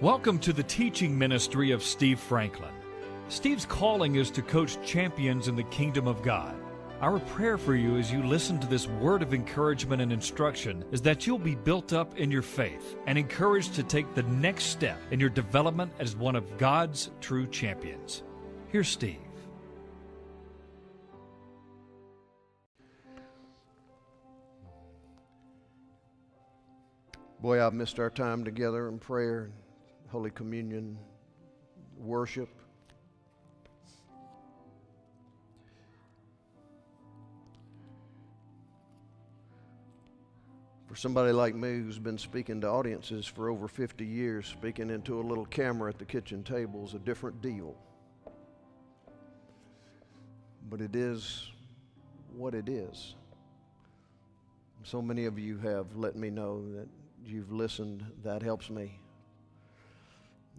Welcome to the teaching ministry of Steve Franklin. Steve's calling is to coach champions in the kingdom of God. Our prayer for you as you listen to this word of encouragement and instruction is that you'll be built up in your faith and encouraged to take the next step in your development as one of God's true champions. Here's Steve. Boy, I've missed our time together in prayer, Holy Communion, worship. For somebody like me who's been speaking to audiences for over 50 years, speaking into a little camera at the kitchen table is a different deal. But it is what it is. So many of you have let me know that you've listened. That helps me.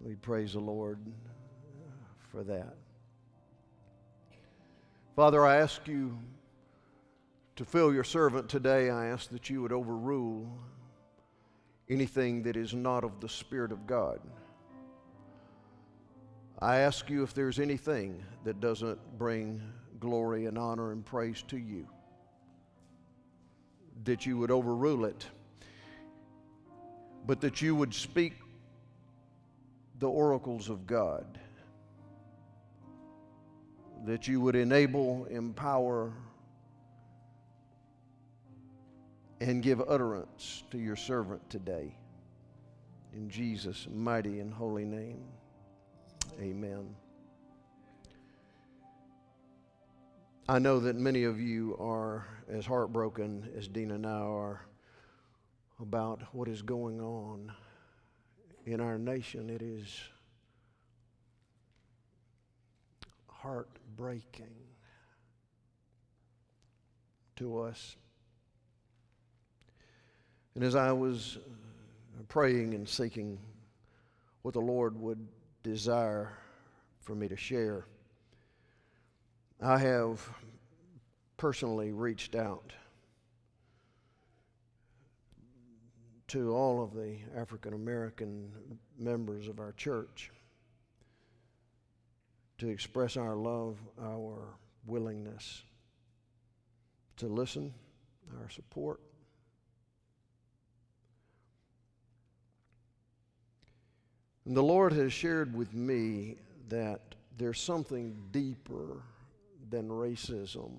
We praise the Lord for that. Father, I ask you to fill your servant today. I ask that you would overrule anything that is not of the Spirit of God. I ask you if there's anything that doesn't bring glory and honor and praise to you, that you would overrule it but that you would speak the oracles of God, that you would enable, empower, and give utterance to your servant today. In Jesus' mighty and holy name, amen. I know that many of you are as heartbroken as Dina and I are about what is going on in our nation. It is heartbreaking to us. And as I was praying and seeking what the Lord would desire for me to share, I have personally reached out to all of the African American members of our church to express our love, our willingness to listen, our support. And the Lord has shared with me that there's something deeper than racism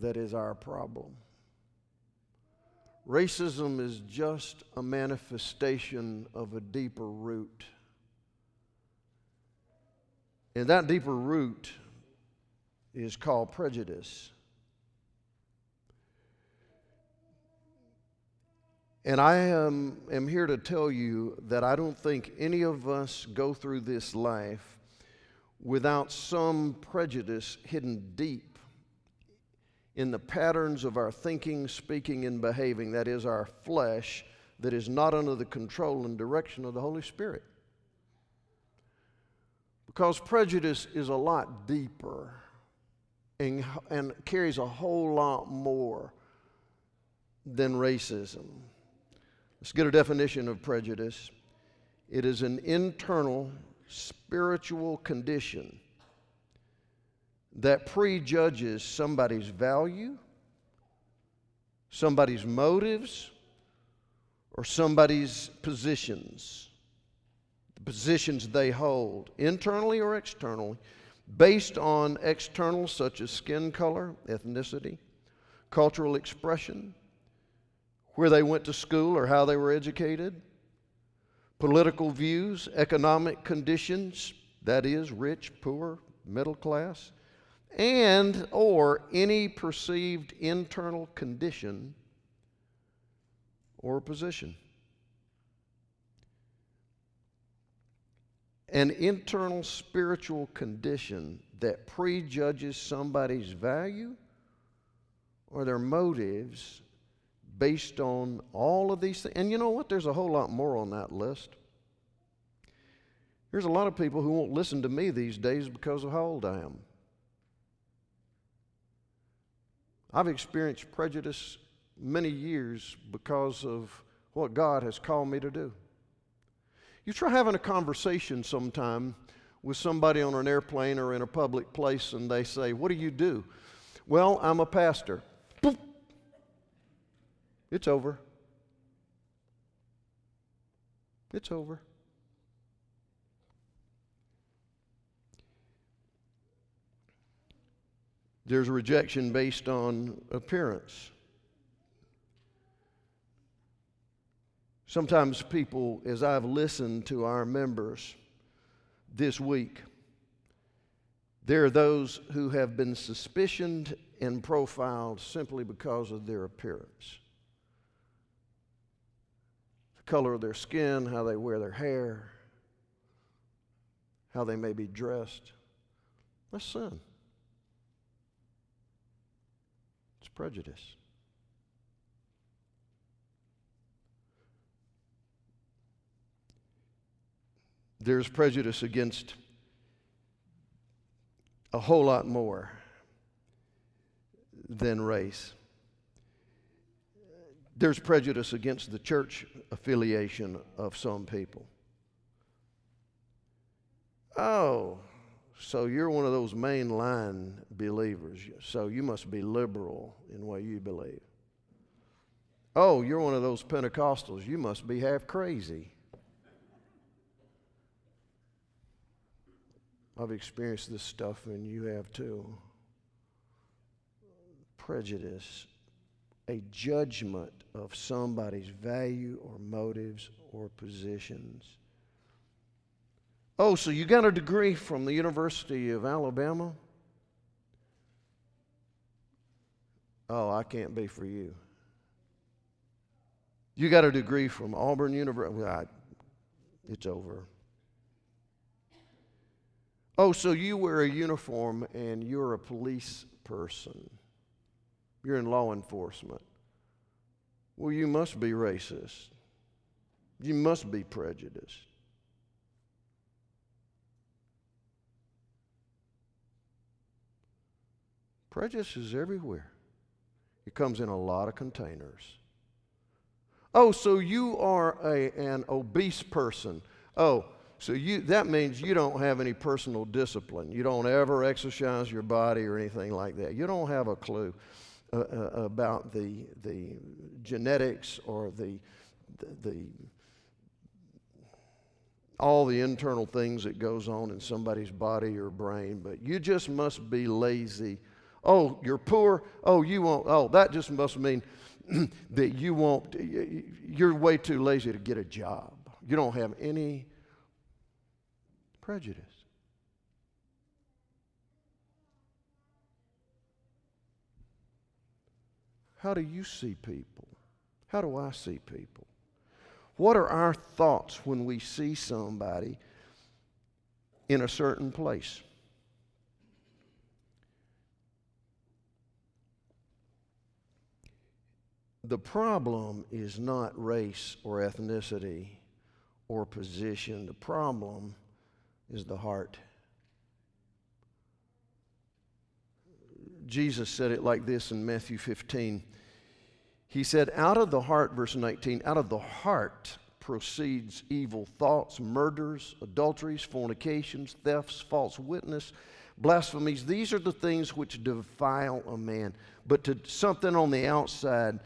that is our problem. Racism is just a manifestation of a deeper root. And that deeper root is called prejudice. And I am, am here to tell you that I don't think any of us go through this life without some prejudice hidden deep in the patterns of our thinking, speaking, and behaving, that is, our flesh, that is not under the control and direction of the Holy Spirit. Because prejudice is a lot deeper and, and carries a whole lot more than racism. Let's get a definition of prejudice it is an internal spiritual condition that prejudges somebody's value, somebody's motives, or somebody's positions, the positions they hold, internally or externally, based on external such as skin color, ethnicity, cultural expression, where they went to school or how they were educated, political views, economic conditions, that is, rich, poor, middle class, and or any perceived internal condition or position. An internal spiritual condition that prejudges somebody's value or their motives based on all of these things. And you know what? There's a whole lot more on that list. There's a lot of people who won't listen to me these days because of how old I am. I've experienced prejudice many years because of what God has called me to do. You try having a conversation sometime with somebody on an airplane or in a public place and they say, What do you do? Well, I'm a pastor. It's over. It's over. There's a rejection based on appearance. Sometimes people, as I've listened to our members this week, there are those who have been suspicioned and profiled simply because of their appearance the color of their skin, how they wear their hair, how they may be dressed. Sin. It's prejudice. there's prejudice against a whole lot more than race. There's prejudice against the church affiliation of some people. Oh, so you're one of those mainline believers. So you must be liberal in what you believe. Oh, you're one of those Pentecostals. You must be half crazy. I've experienced this stuff, and you have too. Prejudice, a judgment of somebody's value or motives or positions. Oh, so you got a degree from the University of Alabama? Oh, I can't be for you. You got a degree from Auburn University? Well, it's over. Oh, so you wear a uniform and you're a police person. You're in law enforcement. Well, you must be racist. You must be prejudiced. Prejudice is everywhere. It comes in a lot of containers. Oh, so you are a, an obese person. Oh, so you, that means you don't have any personal discipline. You don't ever exercise your body or anything like that. You don't have a clue uh, uh, about the, the genetics or the, the, the all the internal things that goes on in somebody's body or brain, but you just must be lazy. Oh, you're poor. Oh, you won't. Oh, that just must mean that you won't. You're way too lazy to get a job. You don't have any prejudice. How do you see people? How do I see people? What are our thoughts when we see somebody in a certain place? The problem is not race or ethnicity or position. The problem is the heart. Jesus said it like this in Matthew 15. He said, Out of the heart, verse 19, out of the heart proceeds evil thoughts, murders, adulteries, fornications, thefts, false witness, blasphemies. These are the things which defile a man. But to something on the outside,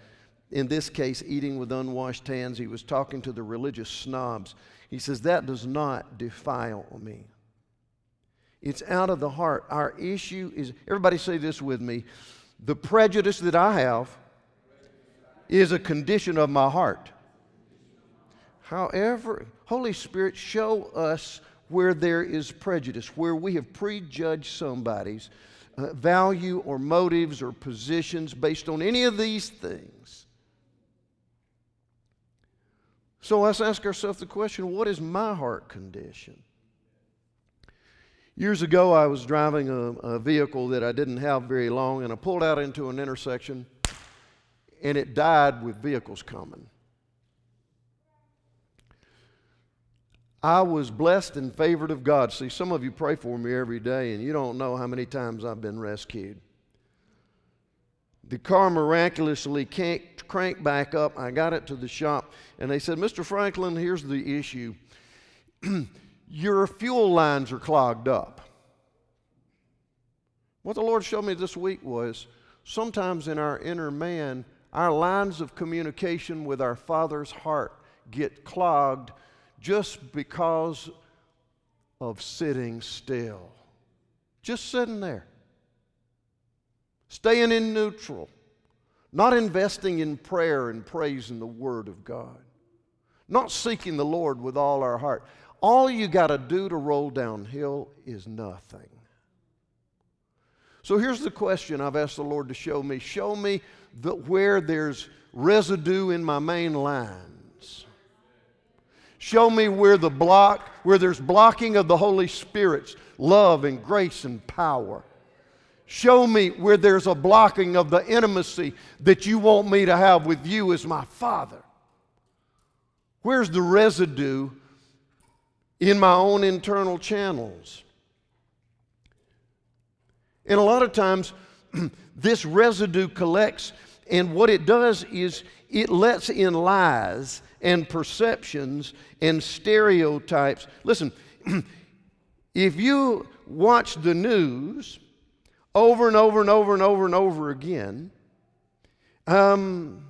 in this case, eating with unwashed hands, he was talking to the religious snobs. He says, That does not defile me. It's out of the heart. Our issue is, everybody say this with me the prejudice that I have is a condition of my heart. However, Holy Spirit, show us where there is prejudice, where we have prejudged somebody's uh, value or motives or positions based on any of these things. So let's ask ourselves the question what is my heart condition? Years ago, I was driving a, a, vehicle that I didn't have very long, and I pulled out into an intersection, and it died with vehicles coming. I was blessed and favored of God. See, some of you pray for me every day, and you don't know how many times I've been rescued. The car miraculously cranked back up. I got it to the shop, and they said, Mr. Franklin, here's the issue. your fuel lines are clogged up. What the Lord showed me this week was sometimes in our inner man, our lines of communication with our Father's heart get clogged just because of sitting still. Just sitting there. Staying in neutral. Not investing in prayer and praise in the Word of God. Not seeking the Lord with all our heart. All you got to do to roll downhill is nothing. So here's the question I've asked the Lord to show me. Show me the, where there's residue in my main lines. Show me where the block, where there's blocking of the Holy Spirit's love and grace and power. Show me where there's a blocking of the intimacy that you want me to have with you as my Father. Where's the residue in my own internal channels? And a lot of times, this residue collects, and what it does is it lets in lies and perceptions and stereotypes. Listen, if you watch the news over and over and over and over and over again, um,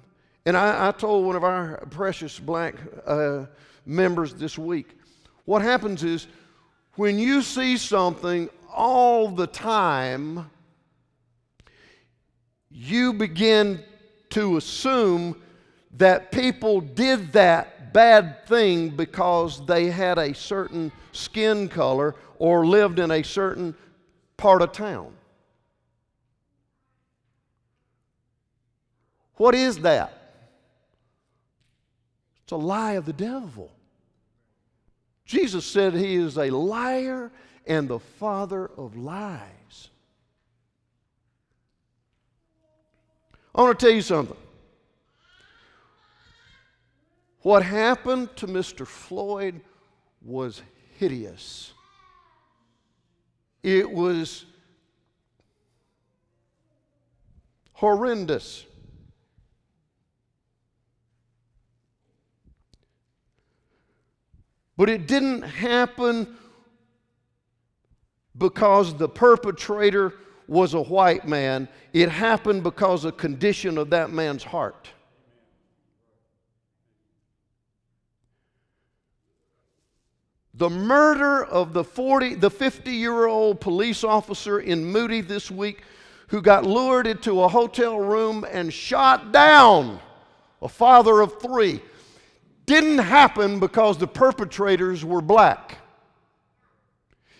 and I, I, told one of our precious black uh, members this week, what happens is when you see something all the time, you begin to assume that people did that bad thing because they had a certain skin color or lived in a certain part of town. What is that? It's a lie of the devil. Jesus said he is a liar and the father of lies. I want to tell you something. What happened to Mr. Floyd was hideous. It was horrendous. But it didn't happen because the perpetrator was a white man, it happened because of condition of that man's heart. The murder of the 40 the 50 year old police officer in Moody this week who got lured into a hotel room and shot down a father of 3 didn't happen because the perpetrators were black.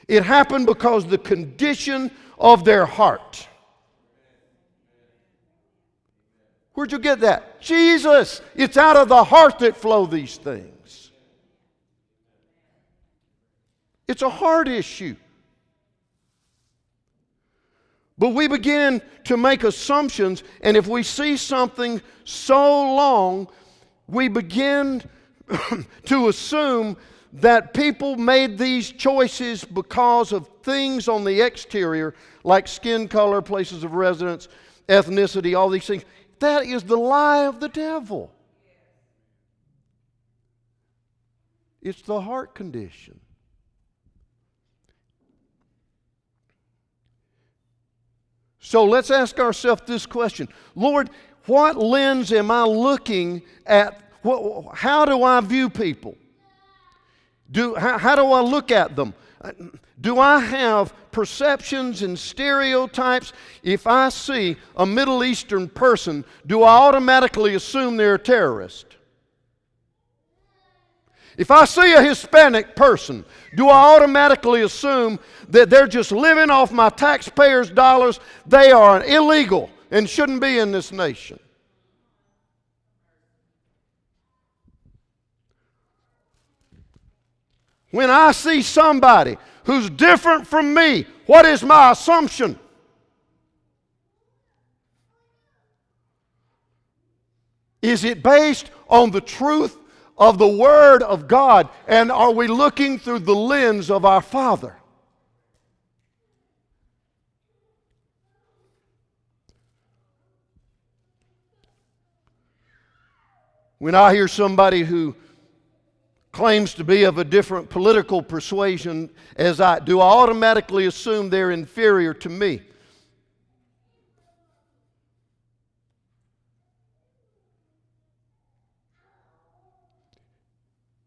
It happened because the condition of their heart. Where'd you get that? Jesus. It's out of the heart that flow these things. It's a heart issue. But we begin to make assumptions, and if we see something so long, we begin to assume that people made these choices because of things on the exterior, like skin color, places of residence, ethnicity, all these things. That is the lie of the devil. It's the heart condition. So let's ask ourselves this question Lord, what lens am I looking at? How do I view people? Do, how, how do I look at them? Uh, do I have perceptions and stereotypes? If I see a Middle Eastern person, do I automatically assume they're a terrorist? If I see a Hispanic person, do I automatically assume that they're just living off my taxpayers' dollars? They are illegal and shouldn't be in this nation. When I see somebody who's different from me, what is my assumption? Is it based on the truth of the Word of God? And are we looking through the lens of our Father? When I hear somebody who claims to be of a different political persuasion as I do, I automatically assume they're inferior to me.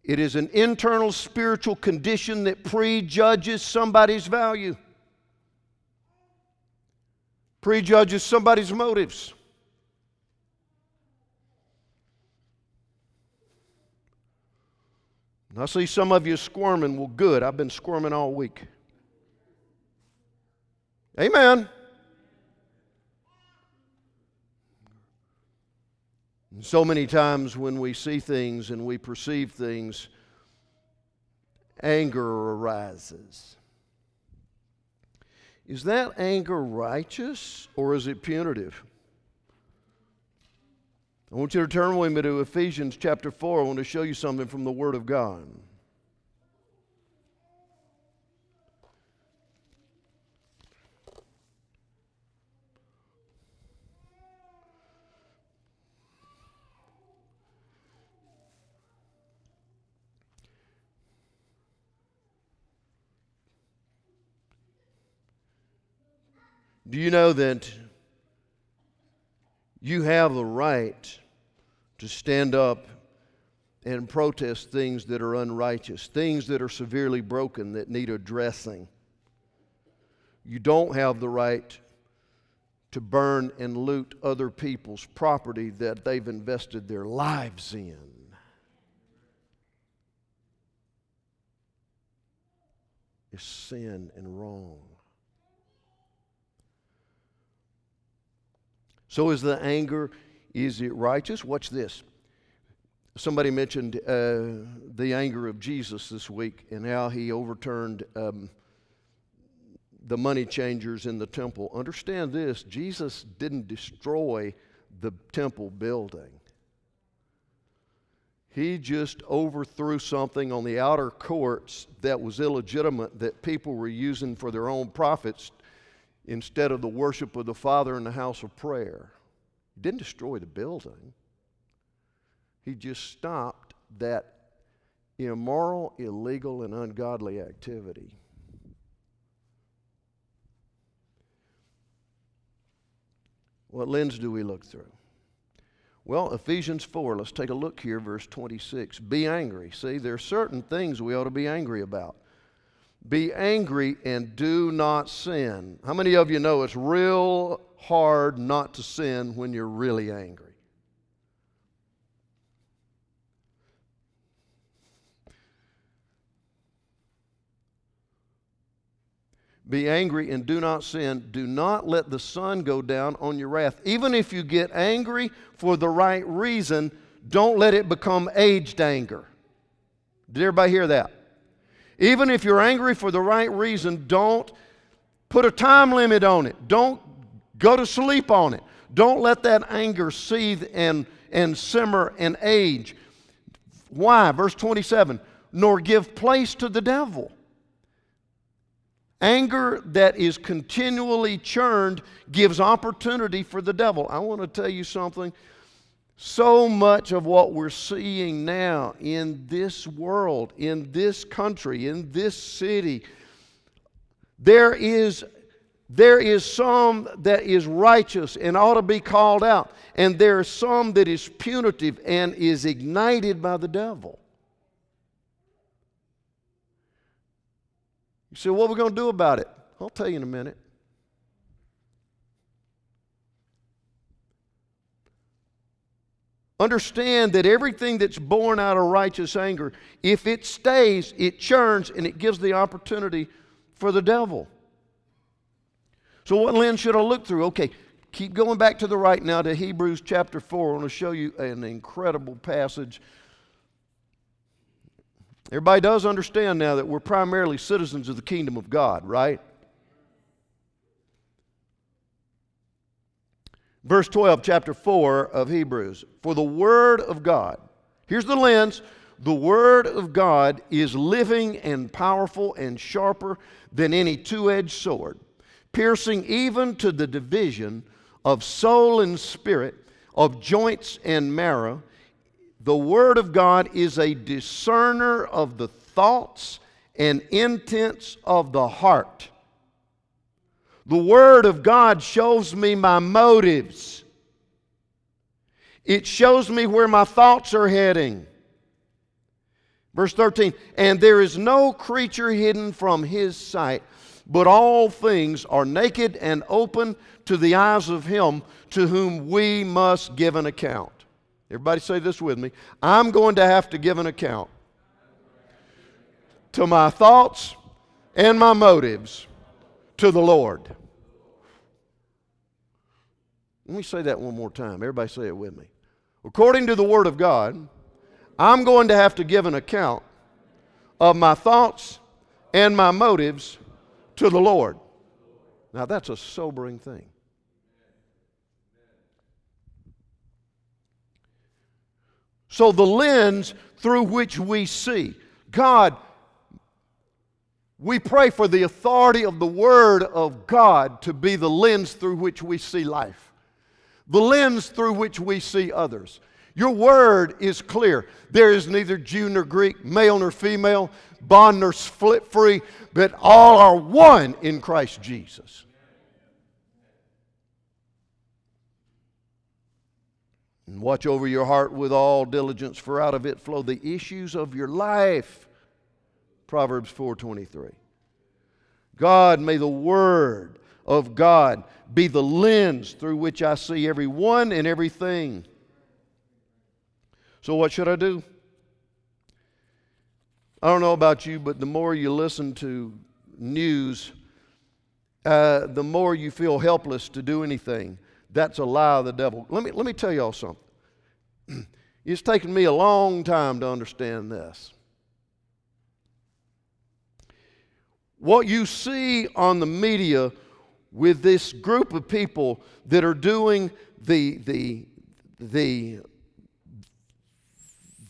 It is an internal spiritual condition that prejudges somebody's value, prejudges somebody's motives. I see some of you squirming. Well, good. I've been squirming all week. Amen. And so many times when we see things and we perceive things, anger arises. Is that anger righteous or is it punitive? I want you to turn with me to Ephesians chapter 4. I want to show you something from the Word of God. Do you know that you have the right to stand up and protest things that are unrighteous, things that are severely broken that need addressing. You don't have the right to burn and loot other people's property that they've invested their lives in. It's sin and wrong. So is the anger, is it righteous? Watch this. Somebody mentioned uh, the anger of Jesus this week and how he overturned um, the money changers in the temple. Understand this Jesus didn't destroy the temple building. He just overthrew something on the outer courts that was illegitimate that people were using for their own profits instead of the worship of the Father in the house of prayer. He didn't destroy the building, he just stopped that immoral, illegal, and ungodly activity. What lens do we look through? Well, Ephesians 4, let's take a look here, verse 26. Be angry. See, there are certain things we ought to be angry about. Be angry and do not sin. How many of you know it's real hard not to sin when you're really angry? Be angry and do not sin. Do not let the sun go down on your wrath. Even if you get angry for the right reason, don't let it become aged anger. Did everybody hear that? Even if you're angry for the right reason, don't put a time limit on it. Don't go to sleep on it. Don't let that anger seethe and, and simmer and age. Why? Verse 27 Nor give place to the devil. Anger that is continually churned gives opportunity for the devil. I want to tell you something. So much of what we're seeing now in this world, in this country, in this city, there is, there is some that is righteous and ought to be called out, and there is some that is punitive and is ignited by the devil. You say, what are we going to do about it? I'll tell you in a minute. Understand that everything that's born out of righteous anger, if it stays, it churns and it gives the opportunity for the devil. So, what lens should I look through? Okay, keep going back to the right now to Hebrews chapter 4. I want to show you an incredible passage. Everybody does understand now that we're primarily citizens of the kingdom of God, right? Verse 12, chapter 4 of Hebrews. For the Word of God, here's the lens the Word of God is living and powerful and sharper than any two edged sword, piercing even to the division of soul and spirit, of joints and marrow, The Word of God is a discerner of the thoughts and intents of the heart. The Word of God shows me my motives. It shows me where my thoughts are heading. Verse 13, and there is no creature hidden from his sight, but all things are naked and open to the eyes of him to whom we must give an account. Everybody say this with me. I'm going to have to give an account to my thoughts and my motives to the Lord. Let me say that one more time. Everybody say it with me. According to the Word of God, I'm going to have to give an account of my thoughts and my motives to the Lord. Now, that's a sobering thing. So, the lens through which we see, God, we pray for the authority of the Word of God to be the lens through which we see life, the lens through which we see others. Your word is clear. There is neither Jew nor Greek, male nor female, bond nor split free, but all are one in Christ Jesus. And watch over your heart with all diligence, for out of it flow the issues of your life. Proverbs 4:23. God, may the word of God be the lens through which I see everyone and everything. So, what should I do? I don't know about you, but the more you listen to news, uh, the more you feel helpless to do anything. That's a lie of the devil. Let me, let me tell y'all something. it's taken me a long time to understand this. What you see on the media with this group of people that are doing the, the, the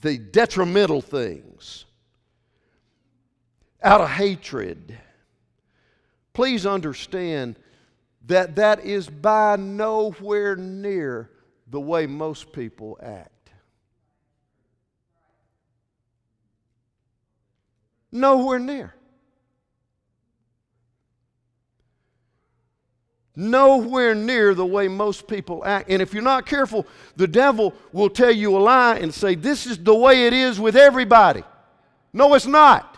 the detrimental things out of hatred. Please understand that that is by nowhere near the way most people act. Nowhere near. Nowhere near the way most people act. And if you're not careful, the devil will tell you a lie and say, This is the way it is with everybody. No, it's not.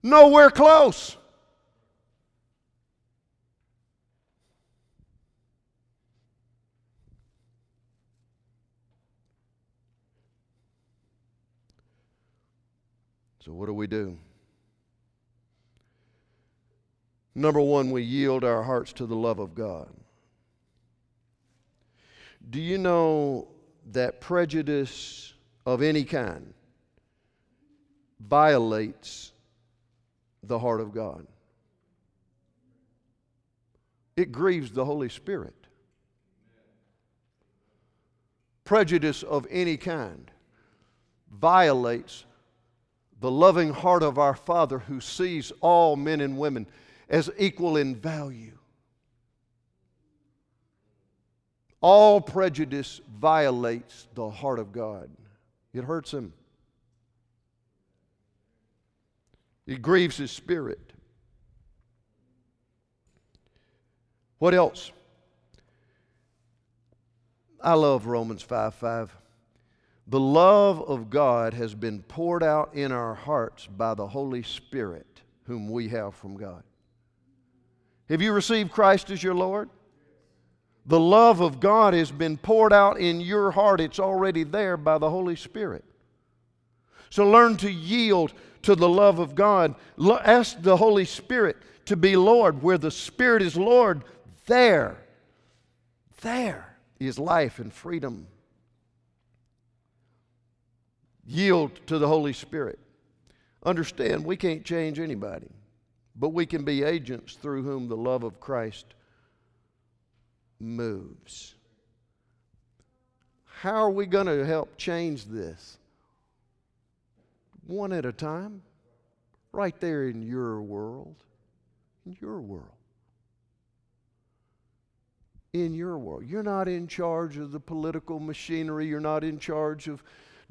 Nowhere close. So, what do we do? Number one, we yield our hearts to the love of God. Do you know that prejudice of any kind violates the heart of God? It grieves the Holy Spirit. Prejudice of any kind violates the loving heart of our Father who sees all men and women as equal in value. All prejudice violates the heart of God, it hurts him, it grieves his spirit. What else? I love Romans 5 5. The love of God has been poured out in our hearts by the Holy Spirit, whom we have from God. Have you received Christ as your Lord? The love of God has been poured out in your heart. It's already there by the Holy Spirit. So learn to yield to the love of God. Ask the Holy Spirit to be Lord. Where the Spirit is Lord, there, there is life and freedom. Yield to the Holy Spirit. Understand, we can't change anybody but we can be agents through whom the love of Christ moves. How are we going to help change this? One at a time, right there in your world. In your world. in your world. You're not in charge of the political machinery, you're not in charge of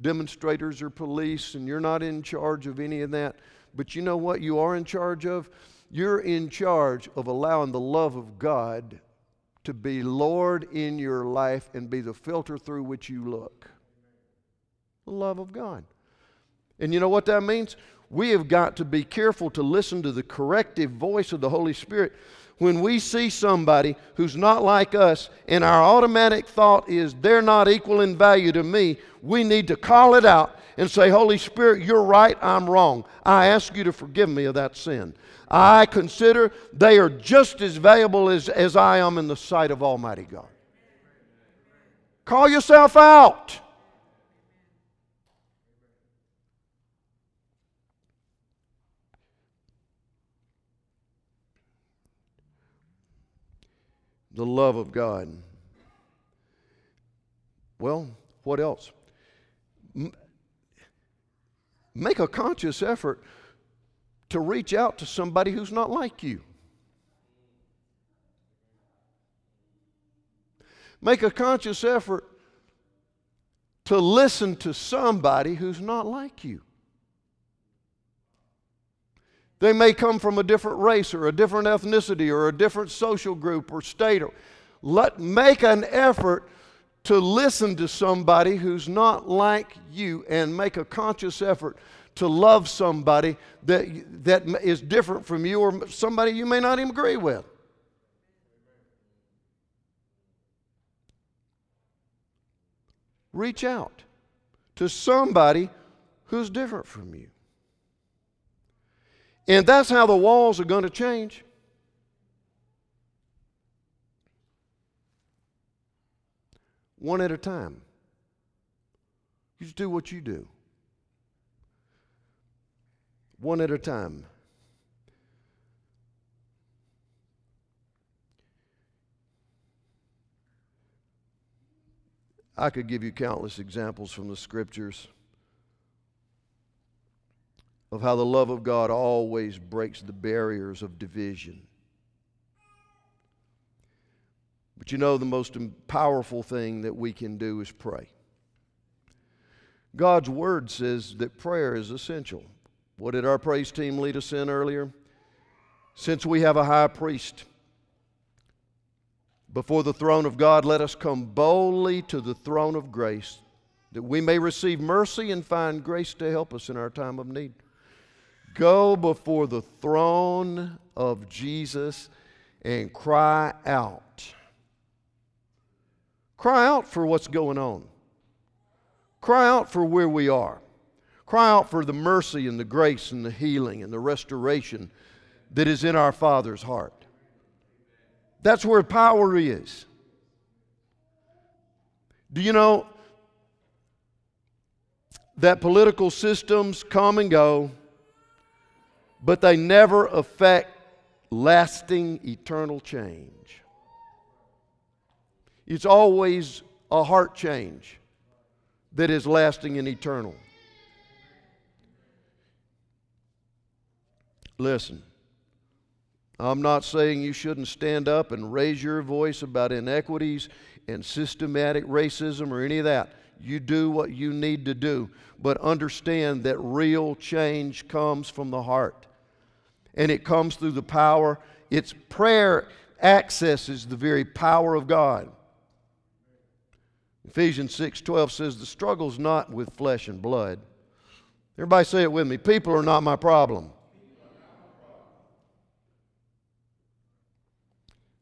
demonstrators or police, and you're not in charge of any of that. But you know what you are in charge of? You're in charge of allowing the love of God to be Lord in your life and be the filter through which you look. The love of God. And you know what that means? We have got to be careful to listen to the corrective voice of the Holy Spirit when we see somebody who's not like us and our automatic thought is they're not equal in value to me, we need to call it out and say, Holy Spirit, you're right, I'm wrong. I ask you to forgive me of that sin. I consider they are just as valuable as, as I am in the sight of Almighty God. Call yourself out. the love of God. Well, what else? Make a conscious effort to reach out to somebody who's not like you. Make a conscious effort to listen to somebody who's not like you. They may come from a different race or a different ethnicity or a different social group or state. Let make an effort to listen to somebody who's not like you and make a conscious effort to love somebody that, that is different from you or somebody you may not even agree with. Reach out to somebody who's different from you. And that's how the walls are going to change. One at a time. You just do what you do. One at a time. I could give you countless examples from the scriptures of how the love of God always breaks the barriers of division. But you know, the most powerful thing that we can do is pray. God's Word says that prayer is essential. What did our praise team lead us in earlier? Since we have a high priest before the throne of God, let us come boldly to the throne of grace that we may receive mercy and find grace to help us in our time of need. Go before the throne of Jesus and cry out. Cry out for what's going on. Cry out for where we are. Cry out for the mercy and the grace and the healing and the restoration that is in our Father's heart. That's where power is. Do you know that political systems come and go? but they never affect lasting eternal change. It's always a heart change that is lasting and eternal. Listen, I'm not saying you shouldn't stand up and raise your voice about inequities and systematic racism or any of that. You do what you need to do, but understand that real change comes from the heart and it comes through the power. It's prayer accesses the very power of God. Ephesians 6:12 says the struggle's not with flesh and blood. Everybody say it with me. People are not my problem.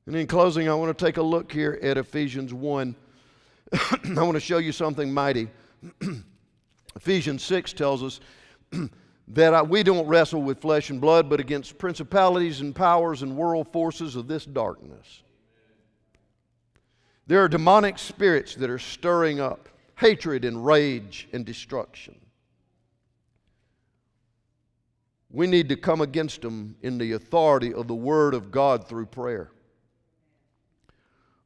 And in closing, I want to take a look here at Ephesians 1. I want to show you something mighty. Ephesians 6 tells us that I, we don't wrestle with flesh and blood, but against principalities and powers and world forces of this darkness. There are demonic spirits that are stirring up hatred and rage and destruction. We need to come against them in the authority of the Word of God through prayer.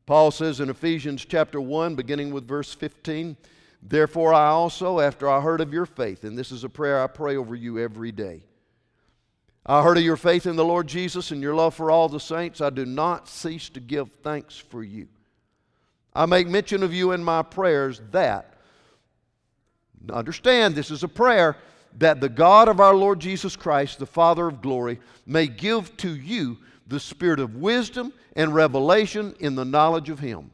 Paul says in Ephesians chapter 1, beginning with verse 15, Therefore, I also, after I heard of your faith, and this is a prayer I pray over you every day. I heard of your faith in the Lord Jesus and your love for all the saints. I do not cease to give thanks for you. I make mention of you in my prayers that, understand this is a prayer, that the God of our Lord Jesus Christ, the Father of glory, may give to you the spirit of wisdom and revelation in the knowledge of Him.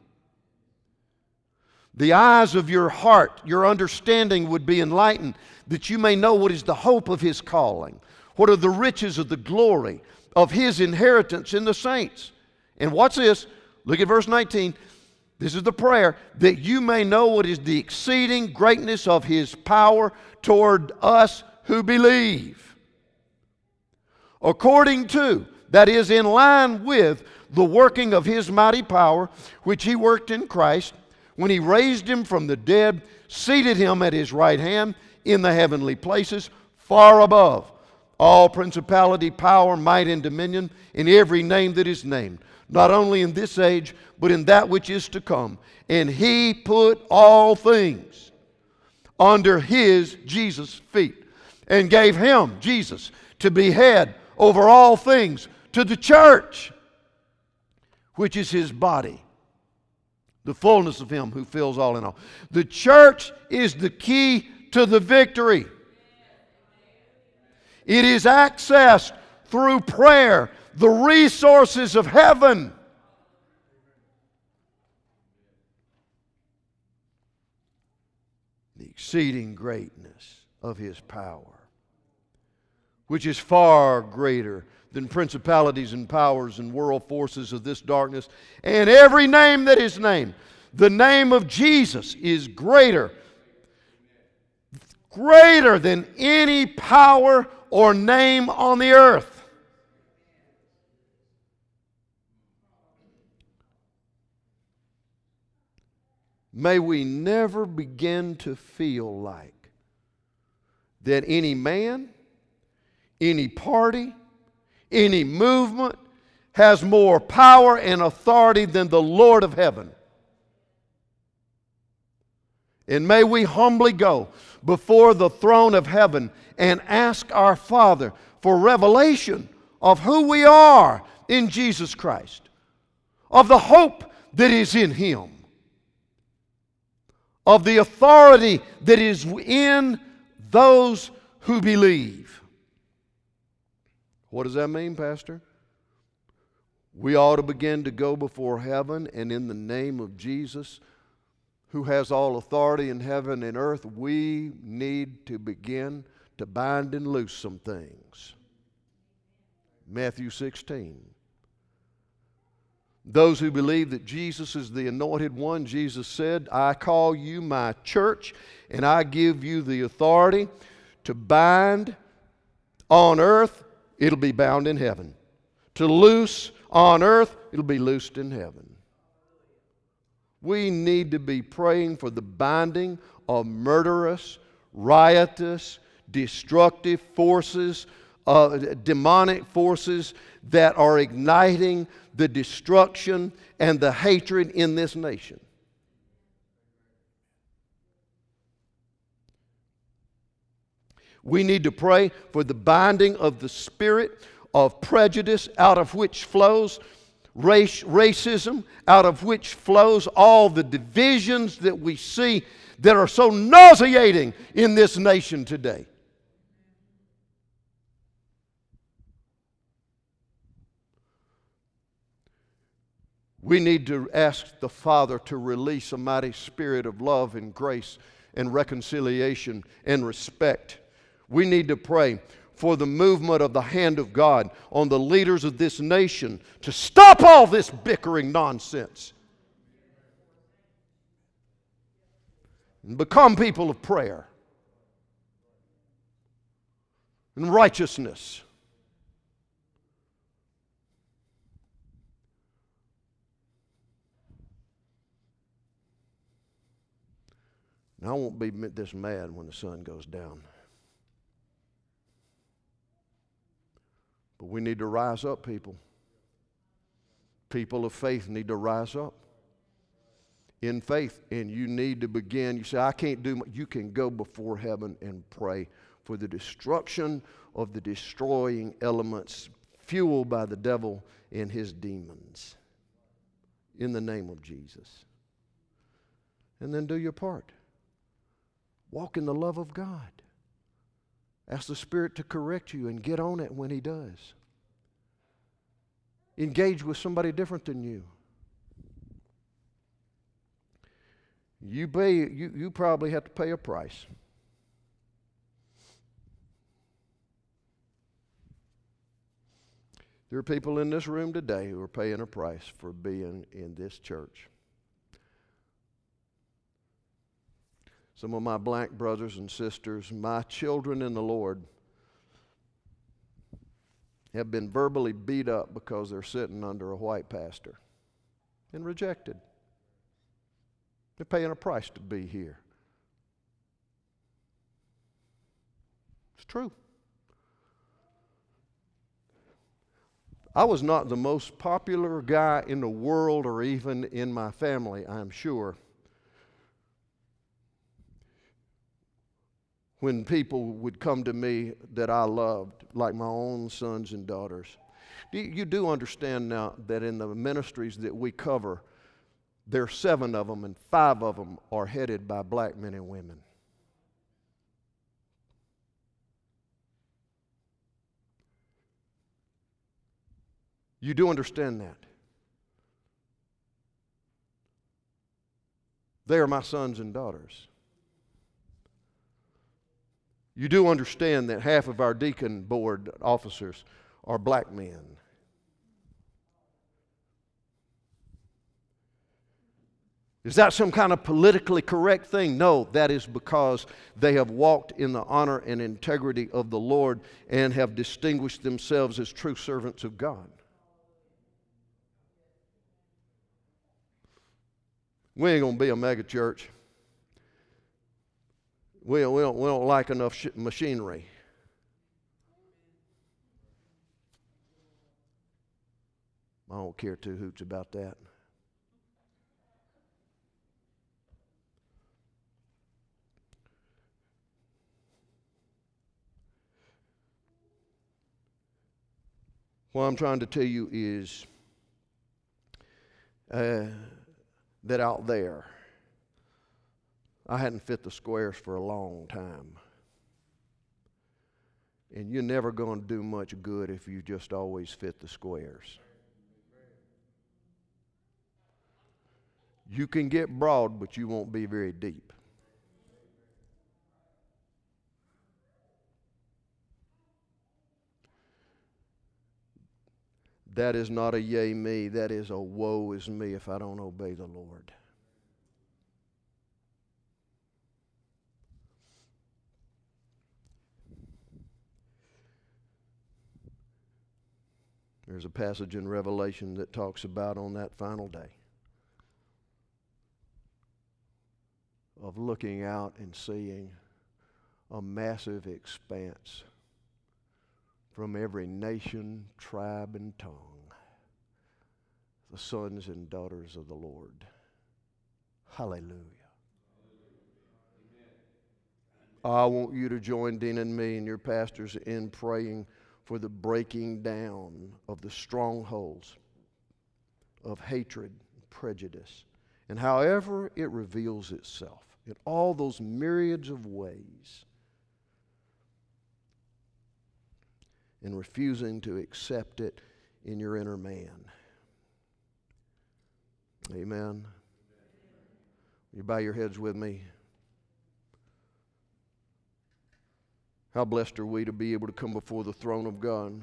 The eyes of your heart, your understanding would be enlightened, that you may know what is the hope of His calling, what are the riches of the glory of His inheritance in the saints. And what's this? Look at verse 19. This is the prayer that you may know what is the exceeding greatness of his power toward us who believe. According to, that is, in line with the working of his mighty power, which he worked in Christ when he raised him from the dead, seated him at his right hand in the heavenly places, far above all principality, power, might, and dominion, in every name that is named not only in this age, but in that which is to come. And he put all things under his, Jesus' feet, and gave him, Jesus, to be head over all things to the church, which is his body, the fullness of him who fills all in all. The church is the key to the victory. It is accessed through prayer the resources of heaven. The exceeding greatness of his power, which is far greater than principalities and powers and world forces of this darkness, and every name that is named. The name of Jesus is greater, greater than any power or name on the earth. May we never begin to feel like that any man, any party, any movement has more power and authority than the Lord of heaven. And may we humbly go before the throne of heaven and ask our Father for revelation of who we are in Jesus Christ, of the hope that is in Him of the authority that is in those who believe. What does that mean, Pastor? We ought to begin to go before heaven and in the name of Jesus, who has all authority in heaven and earth, we need to begin to bind and loose some things. Matthew 16. Those who believe that Jesus is the anointed one, Jesus said, I call you my church, and I give you the authority to bind on earth, it'll be bound in heaven. To loose on earth, it'll be loosed in heaven. We need to be praying for the binding of murderous, riotous, destructive forces, uh, demonic forces that are igniting the destruction and the hatred in this nation. We need to pray for the binding of the spirit of prejudice out of which flows race, racism, out of which flows all the divisions that we see that are so nauseating in this nation today. We need to ask the Father to release a mighty spirit of love and grace and reconciliation and respect. We need to pray for the movement of the hand of God on the leaders of this nation to stop all this bickering nonsense and become people of prayer and righteousness. And I won't be this mad when the sun goes down. But we need to rise up, people. People of faith need to rise up in faith, and you need to begin. You say, I can't do much. You can go before heaven and pray for the destruction of the destroying elements fueled by the devil and his demons. In the name of Jesus. And then do your part. Walk in the love of God. Ask the Spirit to correct you and get on it when He does. Engage with somebody different than you. You pay you, you probably have to pay a price. There are people in this room today who are paying a price for being in this church. Some of my black brothers and sisters, my children in the Lord, have been verbally beat up because they're sitting under a white pastor and rejected. They're paying a price to be here. It's true. I was not the most popular guy in the world or even in my family, I'm sure. When people would come to me that I loved, like my own sons and daughters. You do understand now that in the ministries that we cover, there are seven of them, and five of them are headed by black men and women. You do understand that. They are my sons and daughters. You do understand that half of our deacon board officers are black men. Is that some kind of politically correct thing? No, that is because they have walked in the honor and integrity of the Lord and have distinguished themselves as true servants of God. We ain't going to be a mega church. We, we, don't, we don't like enough sh- machinery. I don't care two hoots about that. What I'm trying to tell you is uh, that out there, I hadn't fit the squares for a long time. And you're never going to do much good if you just always fit the squares. You can get broad, but you won't be very deep. That is not a yea me, that is a woe is me if I don't obey the Lord. There's a passage in Revelation that talks about on that final day of looking out and seeing a massive expanse from every nation, tribe, and tongue, the sons and daughters of the Lord. Hallelujah. I want you to join Dean and me and your pastors in praying for the breaking down of the strongholds of hatred, prejudice, and however it reveals itself in all those myriads of ways and refusing to accept it in your inner man. Amen. You bow your heads with me. How blessed are we to be able to come before the throne of God.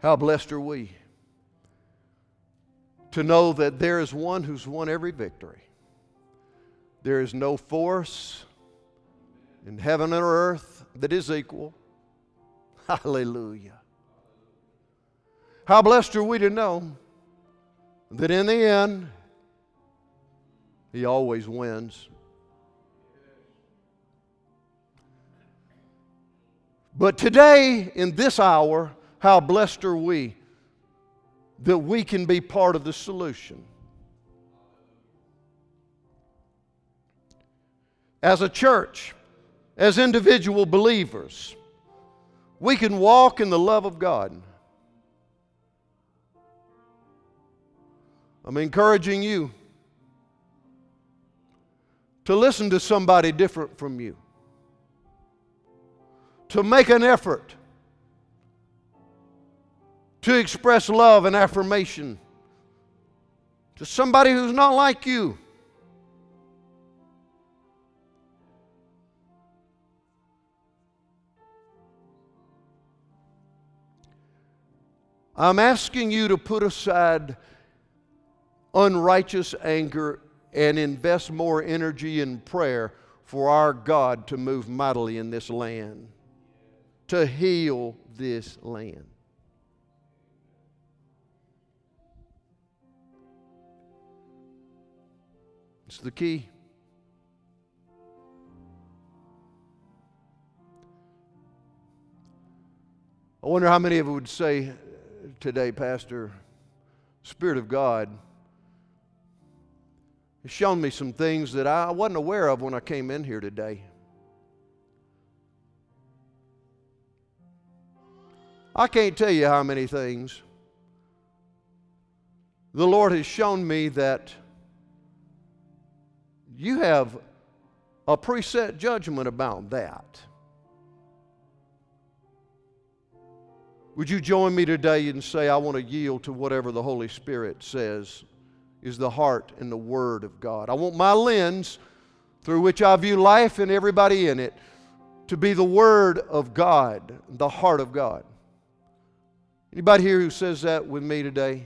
How blessed are we to know that there is one who's won every victory. There is no force in heaven and earth that is equal. Hallelujah. How blessed are we to know that in the end, He always wins. But today, in this hour, how blessed are we that we can be part of the solution. as a church, as individual believers, we can walk in the love of God I'm encouraging you to listen to somebody different from you, to make an effort to express love and affirmation to somebody who's not like you. I'm asking you to put aside unrighteous anger and invest more energy in prayer for our God to move mightily in this land, to heal this land. It's the key. I wonder how many of you would say today, Pastor, Spirit of God has shown me some things that I wasn't aware of when I came in here today. I can't tell you how many things the Lord has shown me that you have a preset judgment about that. Would you join me today and say, I want to yield to whatever the Holy Spirit says is the heart and the Word of God? I want my lens through which I view life and everybody in it to be the Word of God, the heart of God. Anybody here who says that with me today?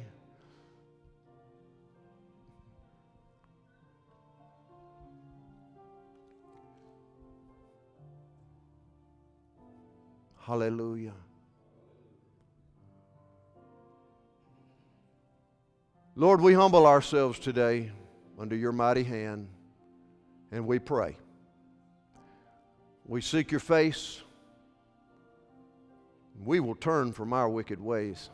Hallelujah. Lord, we humble ourselves today under your mighty hand and we pray. We seek your face. We will turn from our wicked ways.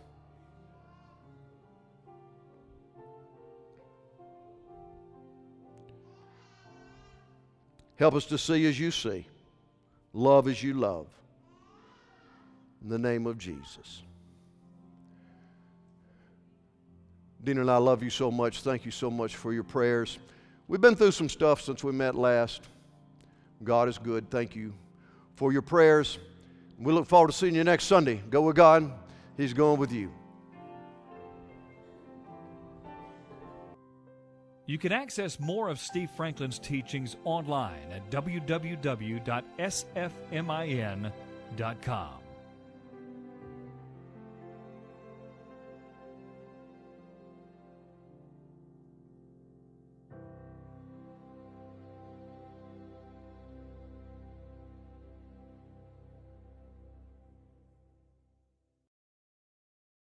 Help us to see as you see, love as you love. In the name of Jesus. Dina and I love you so much. Thank you so much for your prayers. We've been through some stuff since we met last. God is good. Thank you for your prayers. We look forward to seeing you next Sunday. Go with God, He's going with you. You can access more of Steve Franklin's teachings online at www.sfmin.com.